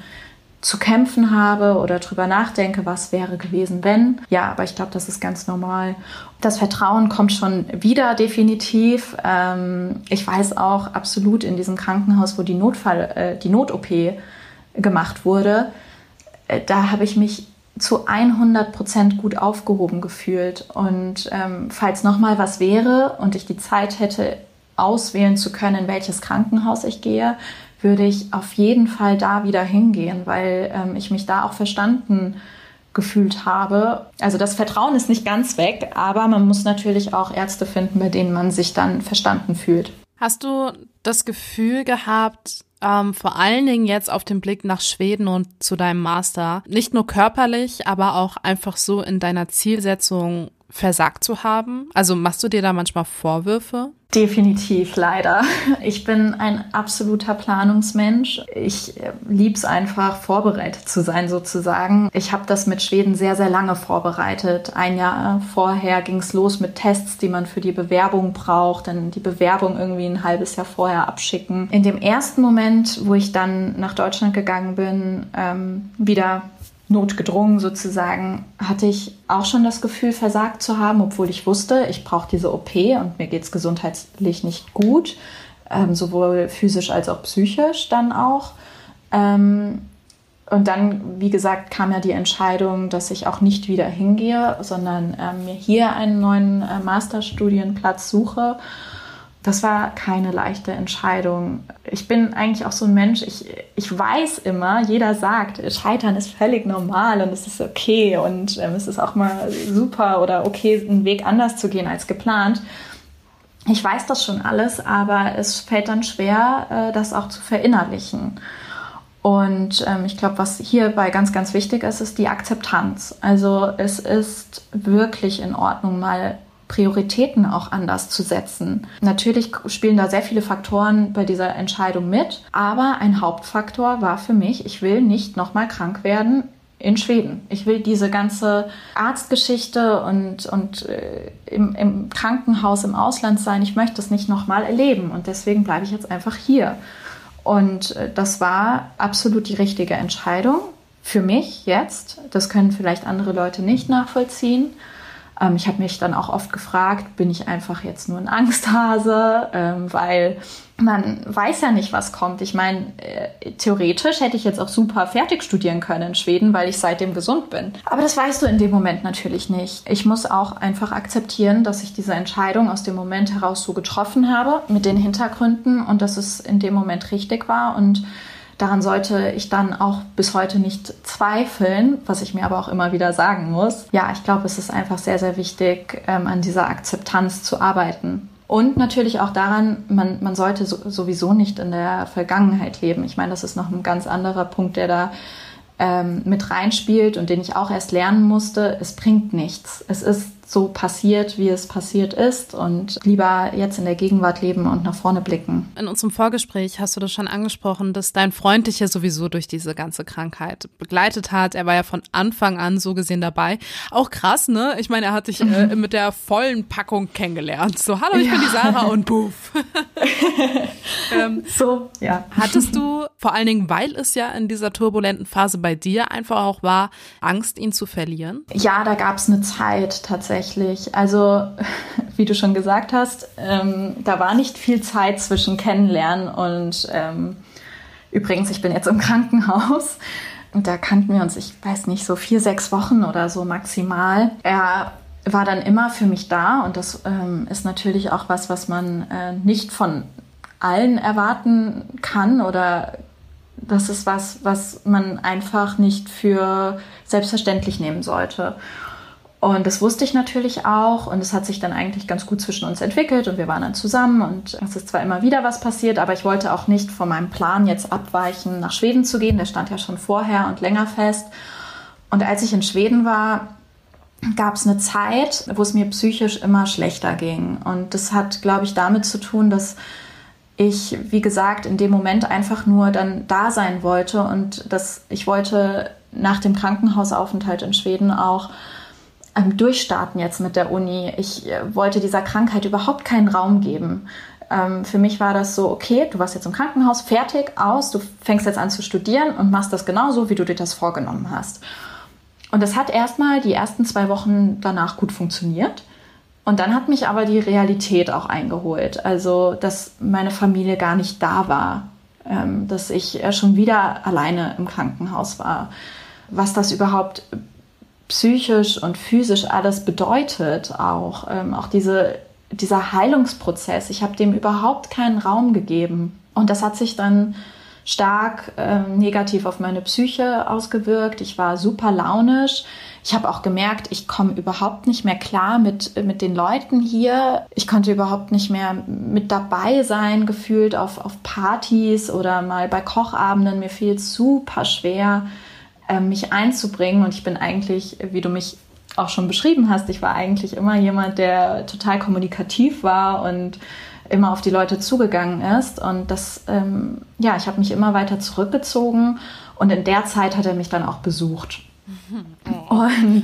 zu kämpfen habe oder drüber nachdenke, was wäre gewesen, wenn. Ja, aber ich glaube, das ist ganz normal. Das Vertrauen kommt schon wieder definitiv. Ähm, ich weiß auch absolut in diesem Krankenhaus, wo die Notfall, äh, die Not-OP gemacht wurde, äh, da habe ich mich zu 100 Prozent gut aufgehoben gefühlt. Und ähm, falls noch mal was wäre und ich die Zeit hätte, auswählen zu können, in welches Krankenhaus ich gehe, würde ich auf jeden Fall da wieder hingehen, weil ähm, ich mich da auch verstanden gefühlt habe. Also das Vertrauen ist nicht ganz weg, aber man muss natürlich auch Ärzte finden, bei denen man sich dann verstanden fühlt. Hast du das Gefühl gehabt, ähm, vor allen Dingen jetzt auf den Blick nach Schweden und zu deinem Master, nicht nur körperlich, aber auch einfach so in deiner Zielsetzung versagt zu haben? Also machst du dir da manchmal Vorwürfe? Definitiv, leider. Ich bin ein absoluter Planungsmensch. Ich äh, lieb's einfach, vorbereitet zu sein sozusagen. Ich habe das mit Schweden sehr, sehr lange vorbereitet. Ein Jahr vorher ging's los mit Tests, die man für die Bewerbung braucht. Dann die Bewerbung irgendwie ein halbes Jahr vorher abschicken. In dem ersten Moment, wo ich dann nach Deutschland gegangen bin, ähm, wieder notgedrungen sozusagen, hatte ich auch schon das Gefühl, versagt zu haben, obwohl ich wusste, ich brauche diese OP und mir geht es gesundheitlich nicht gut, ähm, sowohl physisch als auch psychisch dann auch. Ähm, und dann, wie gesagt, kam ja die Entscheidung, dass ich auch nicht wieder hingehe, sondern ähm, mir hier einen neuen äh, Masterstudienplatz suche. Das war keine leichte Entscheidung. Ich bin eigentlich auch so ein Mensch, ich, ich weiß immer, jeder sagt, Scheitern ist völlig normal und es ist okay und ähm, es ist auch mal super oder okay, einen Weg anders zu gehen als geplant. Ich weiß das schon alles, aber es fällt dann schwer, äh, das auch zu verinnerlichen. Und ähm, ich glaube, was hierbei ganz, ganz wichtig ist, ist die Akzeptanz. Also es ist wirklich in Ordnung, mal Prioritäten auch anders zu setzen. Natürlich spielen da sehr viele Faktoren bei dieser Entscheidung mit, aber ein Hauptfaktor war für mich, ich will nicht nochmal krank werden in Schweden. Ich will diese ganze Arztgeschichte und, und äh, im, im Krankenhaus im Ausland sein, ich möchte das nicht nochmal erleben und deswegen bleibe ich jetzt einfach hier. Und äh, das war absolut die richtige Entscheidung für mich jetzt. Das können vielleicht andere Leute nicht nachvollziehen. Ähm, ich habe mich dann auch oft gefragt, bin ich einfach jetzt nur ein Angsthase, ähm, weil man weiß ja nicht, was kommt. Ich meine, äh, theoretisch hätte ich jetzt auch super fertig studieren können in Schweden, weil ich seitdem gesund bin. Aber das weißt du in dem Moment natürlich nicht. Ich muss auch einfach akzeptieren, dass ich diese Entscheidung aus dem Moment heraus so getroffen habe, mit den Hintergründen und dass es in dem Moment richtig war und Daran sollte ich dann auch bis heute nicht zweifeln, was ich mir aber auch immer wieder sagen muss. Ja, ich glaube, es ist einfach sehr, sehr wichtig, ähm, an dieser Akzeptanz zu arbeiten. Und natürlich auch daran, man, man sollte so, sowieso nicht in der Vergangenheit leben. Ich meine, das ist noch ein ganz anderer Punkt, der da ähm, mit reinspielt und den ich auch erst lernen musste. Es bringt nichts. Es ist so passiert, wie es passiert ist und lieber jetzt in der Gegenwart leben und nach vorne blicken. In unserem Vorgespräch hast du das schon angesprochen, dass dein Freund dich ja sowieso durch diese ganze Krankheit begleitet hat. Er war ja von Anfang an so gesehen dabei. Auch krass, ne? Ich meine, er hat dich äh, mhm. mit der vollen Packung kennengelernt. So, hallo, ich ja. bin die Sarah und buff. ähm, so, ja. Hattest du, vor allen Dingen, weil es ja in dieser turbulenten Phase bei dir einfach auch war, Angst, ihn zu verlieren? Ja, da gab es eine Zeit tatsächlich tatsächlich. Also, wie du schon gesagt hast, ähm, da war nicht viel Zeit zwischen Kennenlernen und ähm, übrigens, ich bin jetzt im Krankenhaus. Und da kannten wir uns, ich weiß nicht, so vier, sechs Wochen oder so maximal. Er war dann immer für mich da und das ähm, ist natürlich auch was, was man äh, nicht von allen erwarten kann oder das ist was, was man einfach nicht für selbstverständlich nehmen sollte. Und das wusste ich natürlich auch und es hat sich dann eigentlich ganz gut zwischen uns entwickelt und wir waren dann zusammen und es ist zwar immer wieder was passiert, aber ich wollte auch nicht von meinem Plan jetzt abweichen, nach Schweden zu gehen. Der stand ja schon vorher und länger fest. Und als ich in Schweden war, gab es eine Zeit, wo es mir psychisch immer schlechter ging. Und das hat, glaube ich, damit zu tun, dass ich, wie gesagt, in dem Moment einfach nur dann da sein wollte und dass ich wollte nach dem Krankenhausaufenthalt in Schweden auch ähm, durchstarten jetzt mit der Uni. Ich äh, wollte dieser Krankheit überhaupt keinen Raum geben. Ähm, für mich war das so, okay, du warst jetzt im Krankenhaus, fertig, aus, du fängst jetzt an zu studieren und machst das genauso, wie du dir das vorgenommen hast. Und das hat erstmal die ersten zwei Wochen danach gut funktioniert. Und dann hat mich aber die Realität auch eingeholt. Also, dass meine Familie gar nicht da war, ähm, dass ich äh, schon wieder alleine im Krankenhaus war, was das überhaupt psychisch und physisch alles bedeutet, auch, ähm, auch diese, dieser Heilungsprozess. Ich habe dem überhaupt keinen Raum gegeben. Und das hat sich dann stark ähm, negativ auf meine Psyche ausgewirkt. Ich war super launisch. Ich habe auch gemerkt, ich komme überhaupt nicht mehr klar mit, mit den Leuten hier. Ich konnte überhaupt nicht mehr mit dabei sein, gefühlt auf, auf Partys oder mal bei Kochabenden. Mir fiel es super schwer, mich einzubringen. Und ich bin eigentlich, wie du mich auch schon beschrieben hast, ich war eigentlich immer jemand, der total kommunikativ war und immer auf die Leute zugegangen ist. Und das, ähm, ja, ich habe mich immer weiter zurückgezogen. Und in der Zeit hat er mich dann auch besucht. Oh. Und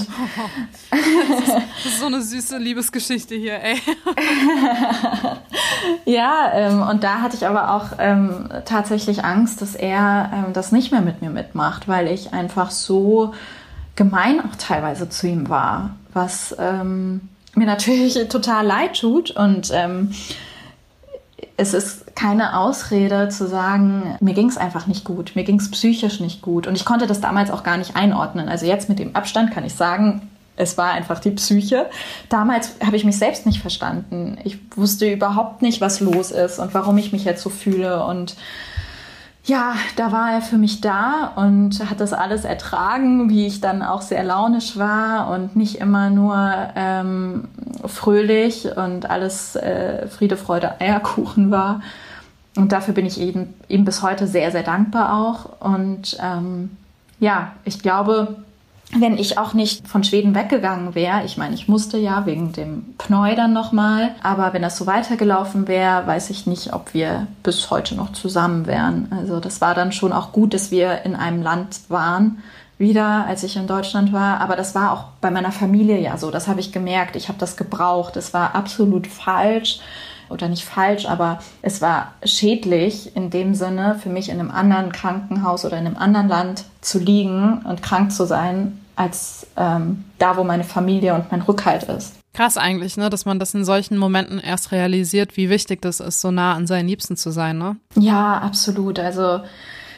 das ist, das ist, so eine süße Liebesgeschichte hier, ey. ja, ähm, und da hatte ich aber auch ähm, tatsächlich Angst, dass er ähm, das nicht mehr mit mir mitmacht, weil ich einfach so gemein auch teilweise zu ihm war, was ähm, mir natürlich total leid tut und ähm, es ist keine Ausrede zu sagen, mir ging es einfach nicht gut, mir ging es psychisch nicht gut. Und ich konnte das damals auch gar nicht einordnen. Also jetzt mit dem Abstand kann ich sagen, es war einfach die Psyche. Damals habe ich mich selbst nicht verstanden. Ich wusste überhaupt nicht, was los ist und warum ich mich jetzt so fühle und ja, da war er für mich da und hat das alles ertragen, wie ich dann auch sehr launisch war und nicht immer nur ähm, fröhlich und alles äh, Friede, Freude, Eierkuchen war. Und dafür bin ich eben, eben bis heute sehr, sehr dankbar auch. Und ähm, ja, ich glaube, wenn ich auch nicht von Schweden weggegangen wäre, ich meine, ich musste ja wegen dem Pneu dann nochmal, aber wenn das so weitergelaufen wäre, weiß ich nicht, ob wir bis heute noch zusammen wären. Also das war dann schon auch gut, dass wir in einem Land waren, wieder, als ich in Deutschland war. Aber das war auch bei meiner Familie ja so. Das habe ich gemerkt. Ich habe das gebraucht. Es war absolut falsch oder nicht falsch, aber es war schädlich in dem Sinne für mich in einem anderen Krankenhaus oder in einem anderen Land zu liegen und krank zu sein, als ähm, da, wo meine Familie und mein Rückhalt ist. Krass eigentlich, ne, dass man das in solchen Momenten erst realisiert, wie wichtig das ist, so nah an seinen Liebsten zu sein, ne? Ja, absolut. Also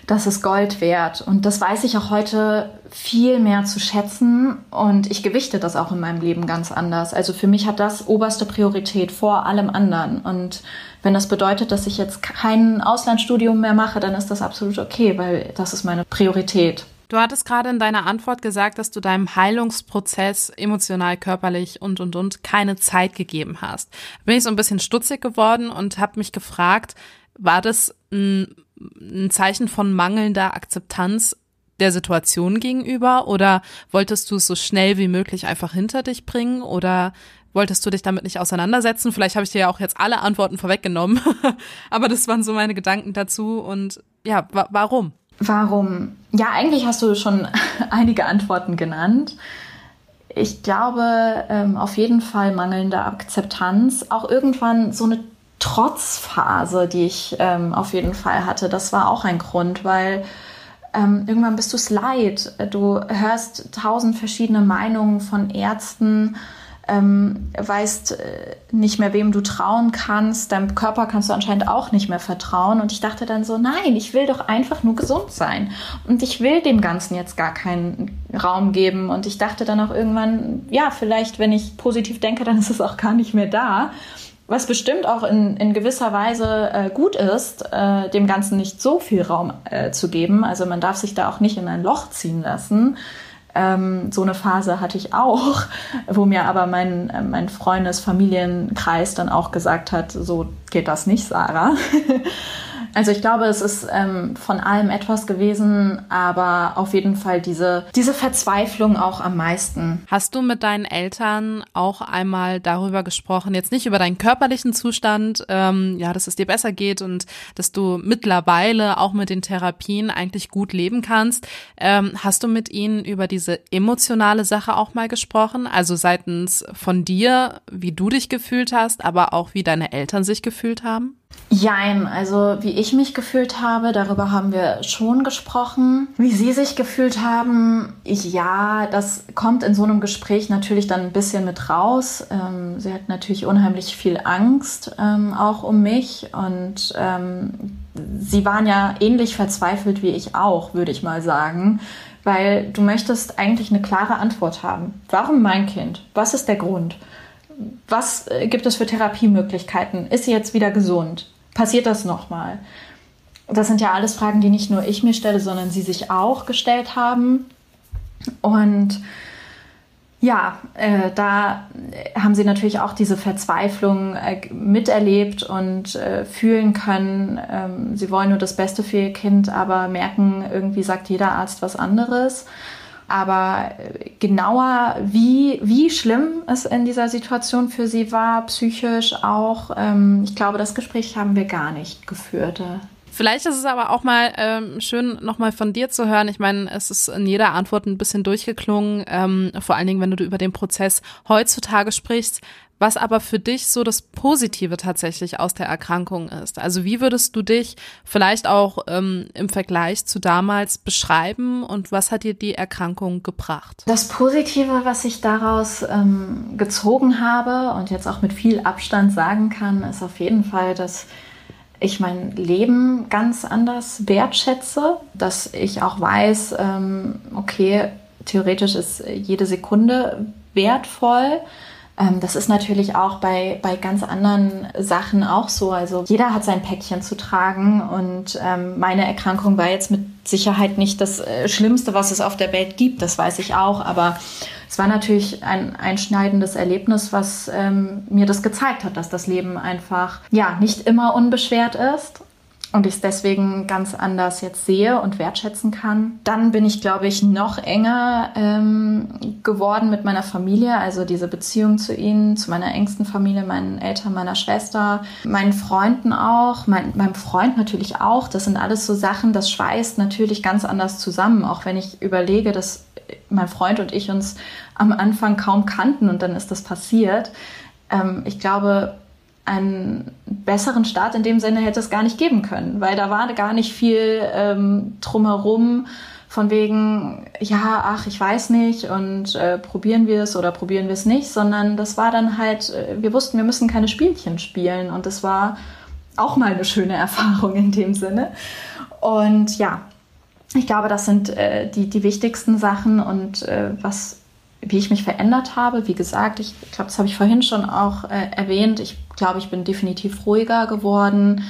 das ist Gold wert. Und das weiß ich auch heute viel mehr zu schätzen. Und ich gewichte das auch in meinem Leben ganz anders. Also für mich hat das oberste Priorität vor allem anderen. Und wenn das bedeutet, dass ich jetzt kein Auslandsstudium mehr mache, dann ist das absolut okay, weil das ist meine Priorität. Du hattest gerade in deiner Antwort gesagt, dass du deinem Heilungsprozess emotional, körperlich und und und keine Zeit gegeben hast. Bin ich so ein bisschen stutzig geworden und habe mich gefragt, war das ein, ein Zeichen von mangelnder Akzeptanz der Situation gegenüber oder wolltest du es so schnell wie möglich einfach hinter dich bringen oder wolltest du dich damit nicht auseinandersetzen? Vielleicht habe ich dir ja auch jetzt alle Antworten vorweggenommen, aber das waren so meine Gedanken dazu und ja, wa warum? Warum? Ja, eigentlich hast du schon einige Antworten genannt. Ich glaube, ähm, auf jeden Fall mangelnde Akzeptanz. Auch irgendwann so eine Trotzphase, die ich ähm, auf jeden Fall hatte. Das war auch ein Grund, weil ähm, irgendwann bist du es leid. Du hörst tausend verschiedene Meinungen von Ärzten ähm, weißt äh, nicht mehr, wem du trauen kannst. Deinem Körper kannst du anscheinend auch nicht mehr vertrauen. Und ich dachte dann so, nein, ich will doch einfach nur gesund sein. Und ich will dem Ganzen jetzt gar keinen Raum geben. Und ich dachte dann auch irgendwann, ja, vielleicht, wenn ich positiv denke, dann ist es auch gar nicht mehr da. Was bestimmt auch in, in gewisser Weise äh, gut ist, äh, dem Ganzen nicht so viel Raum äh, zu geben. Also man darf sich da auch nicht in ein Loch ziehen lassen. Ähm, so eine Phase hatte ich auch, wo mir aber mein, äh, mein Freundes-, Familienkreis dann auch gesagt hat, so geht das nicht, Sarah. Also ich glaube, es ist ähm, von allem etwas gewesen, aber auf jeden Fall diese, diese Verzweiflung auch am meisten. Hast du mit deinen Eltern auch einmal darüber gesprochen, jetzt nicht über deinen körperlichen Zustand, ähm, ja, dass es dir besser geht und dass du mittlerweile auch mit den Therapien eigentlich gut leben kannst. Ähm, hast du mit ihnen über diese emotionale Sache auch mal gesprochen? Also seitens von dir, wie du dich gefühlt hast, aber auch wie deine Eltern sich gefühlt haben? Jein, also wie ich mich gefühlt habe, darüber haben wir schon gesprochen. Wie Sie sich gefühlt haben, ja, das kommt in so einem Gespräch natürlich dann ein bisschen mit raus. Ähm, sie hat natürlich unheimlich viel Angst ähm, auch um mich und ähm, Sie waren ja ähnlich verzweifelt wie ich auch, würde ich mal sagen. Weil du möchtest eigentlich eine klare Antwort haben. Warum mein Kind? Was ist der Grund? Was äh, gibt es für Therapiemöglichkeiten? Ist sie jetzt wieder gesund? Passiert das nochmal? Das sind ja alles Fragen, die nicht nur ich mir stelle, sondern sie sich auch gestellt haben. Und ja, äh, da haben sie natürlich auch diese Verzweiflung äh, miterlebt und äh, fühlen können. Ähm, sie wollen nur das Beste für ihr Kind, aber merken, irgendwie sagt jeder Arzt was anderes. Aber genauer, wie, wie schlimm es in dieser Situation für sie war, psychisch auch, ähm, ich glaube, das Gespräch haben wir gar nicht geführt. Vielleicht ist es aber auch mal ähm, schön, nochmal von dir zu hören. Ich meine, es ist in jeder Antwort ein bisschen durchgeklungen, ähm, vor allen Dingen, wenn du über den Prozess heutzutage sprichst. Was aber für dich so das Positive tatsächlich aus der Erkrankung ist. Also wie würdest du dich vielleicht auch ähm, im Vergleich zu damals beschreiben und was hat dir die Erkrankung gebracht? Das Positive, was ich daraus ähm, gezogen habe und jetzt auch mit viel Abstand sagen kann, ist auf jeden Fall, dass ich mein Leben ganz anders wertschätze, dass ich auch weiß, ähm, okay, theoretisch ist jede Sekunde wertvoll. Ähm, das ist natürlich auch bei, bei ganz anderen Sachen auch so. Also jeder hat sein Päckchen zu tragen und ähm, meine Erkrankung war jetzt mit Sicherheit nicht das äh, Schlimmste, was es auf der Welt gibt, das weiß ich auch, aber es war natürlich ein einschneidendes Erlebnis, was ähm, mir das gezeigt hat, dass das Leben einfach ja nicht immer unbeschwert ist und ich es deswegen ganz anders jetzt sehe und wertschätzen kann. Dann bin ich, glaube ich, noch enger ähm, geworden mit meiner Familie, also diese Beziehung zu ihnen, zu meiner engsten Familie, meinen Eltern, meiner Schwester, meinen Freunden auch, mein, meinem Freund natürlich auch. Das sind alles so Sachen, das schweißt natürlich ganz anders zusammen, auch wenn ich überlege, dass mein Freund und ich uns am Anfang kaum kannten und dann ist das passiert. Ähm, ich glaube, einen besseren Start in dem Sinne hätte es gar nicht geben können, weil da war gar nicht viel ähm, drumherum von wegen, ja, ach, ich weiß nicht und äh, probieren wir es oder probieren wir es nicht, sondern das war dann halt, äh, wir wussten, wir müssen keine Spielchen spielen und das war auch mal eine schöne Erfahrung in dem Sinne. Und ja, ich glaube, das sind äh, die, die wichtigsten Sachen und äh, was wie ich mich verändert habe. Wie gesagt, ich glaube, das habe ich vorhin schon auch äh, erwähnt. Ich glaube, ich bin definitiv ruhiger geworden.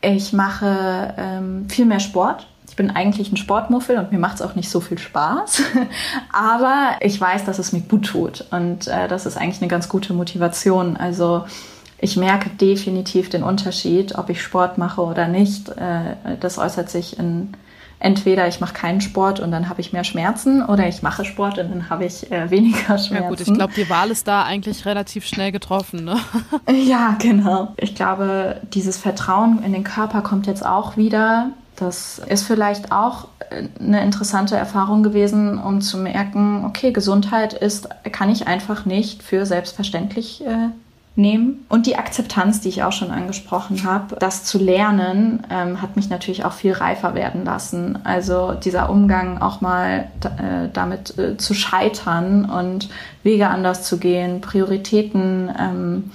Ich mache ähm, viel mehr Sport. Ich bin eigentlich ein Sportmuffel und mir macht es auch nicht so viel Spaß. Aber ich weiß, dass es mir gut tut. Und äh, das ist eigentlich eine ganz gute Motivation. Also ich merke definitiv den Unterschied, ob ich Sport mache oder nicht. Äh, das äußert sich in entweder ich mache keinen Sport und dann habe ich mehr Schmerzen oder ich mache Sport und dann habe ich äh, weniger Schmerzen. Ja gut, ich glaube, die Wahl ist da eigentlich relativ schnell getroffen. Ne? ja, genau. Ich glaube, dieses Vertrauen in den Körper kommt jetzt auch wieder. Das ist vielleicht auch äh, eine interessante Erfahrung gewesen, um zu merken, okay, Gesundheit ist, kann ich einfach nicht für selbstverständlich äh, nehmen. Und die Akzeptanz, die ich auch schon angesprochen habe, das zu lernen, ähm, hat mich natürlich auch viel reifer werden lassen. Also dieser Umgang auch mal äh, damit äh, zu scheitern und Wege anders zu gehen, Prioritäten ähm,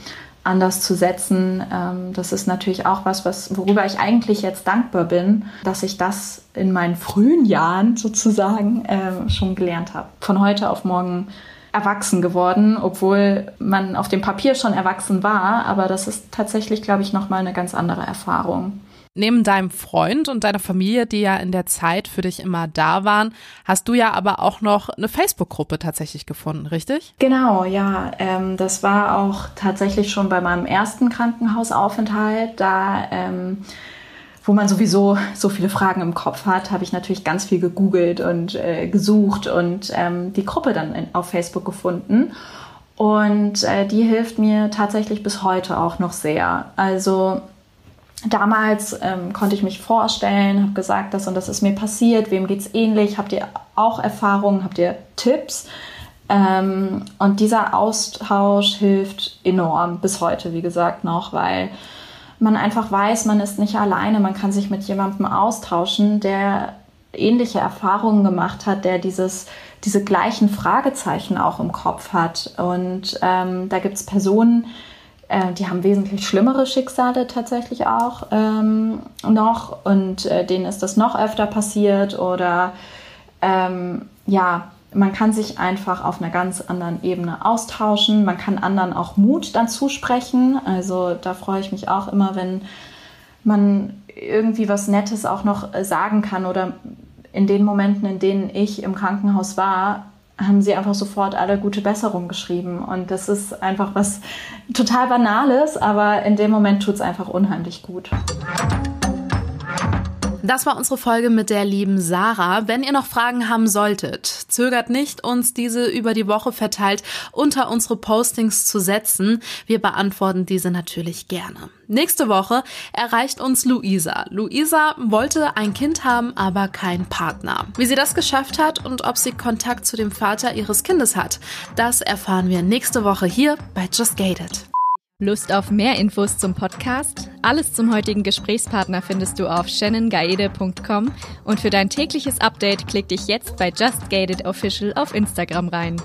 anders zu setzen. Ähm, das ist natürlich auch was, was, worüber ich eigentlich jetzt dankbar bin, dass ich das in meinen frühen Jahren sozusagen äh, schon gelernt habe. Von heute auf morgen erwachsen geworden, obwohl man auf dem Papier schon erwachsen war. Aber das ist tatsächlich, glaube ich, nochmal eine ganz andere Erfahrung. Neben deinem Freund und deiner Familie, die ja in der Zeit für dich immer da waren, hast du ja aber auch noch eine Facebook-Gruppe tatsächlich gefunden, richtig? Genau, ja. Ähm, das war auch tatsächlich schon bei meinem ersten Krankenhausaufenthalt. Da ähm, wo man sowieso so viele Fragen im Kopf hat, habe ich natürlich ganz viel gegoogelt und äh, gesucht und ähm, die Gruppe dann in, auf Facebook gefunden. Und äh, die hilft mir tatsächlich bis heute auch noch sehr. Also damals ähm, konnte ich mich vorstellen, habe gesagt, das und das ist mir passiert, wem geht es ähnlich, habt ihr auch Erfahrungen, habt ihr Tipps? Ähm, und dieser Austausch hilft enorm bis heute, wie gesagt, noch, weil man einfach weiß, man ist nicht alleine, man kann sich mit jemandem austauschen, der ähnliche Erfahrungen gemacht hat, der dieses, diese gleichen Fragezeichen auch im Kopf hat. Und ähm, da gibt es Personen, äh, die haben wesentlich schlimmere Schicksale tatsächlich auch ähm, noch und äh, denen ist das noch öfter passiert oder ähm, ja, man kann sich einfach auf einer ganz anderen Ebene austauschen. Man kann anderen auch Mut dann zusprechen. Also da freue ich mich auch immer, wenn man irgendwie was Nettes auch noch sagen kann oder in den Momenten, in denen ich im Krankenhaus war, haben sie einfach sofort alle gute Besserung geschrieben. Und das ist einfach was total Banales, aber in dem Moment tut es einfach unheimlich gut. Das war unsere Folge mit der lieben Sarah. Wenn ihr noch Fragen haben solltet, zögert nicht, uns diese über die Woche verteilt unter unsere Postings zu setzen. Wir beantworten diese natürlich gerne. Nächste Woche erreicht uns Luisa. Luisa wollte ein Kind haben, aber kein Partner. Wie sie das geschafft hat und ob sie Kontakt zu dem Vater ihres Kindes hat, das erfahren wir nächste Woche hier bei Just Gated. Lust auf mehr Infos zum Podcast? Alles zum heutigen Gesprächspartner findest du auf shannongaede.com und für dein tägliches Update klick dich jetzt bei Just Gated Official auf Instagram rein.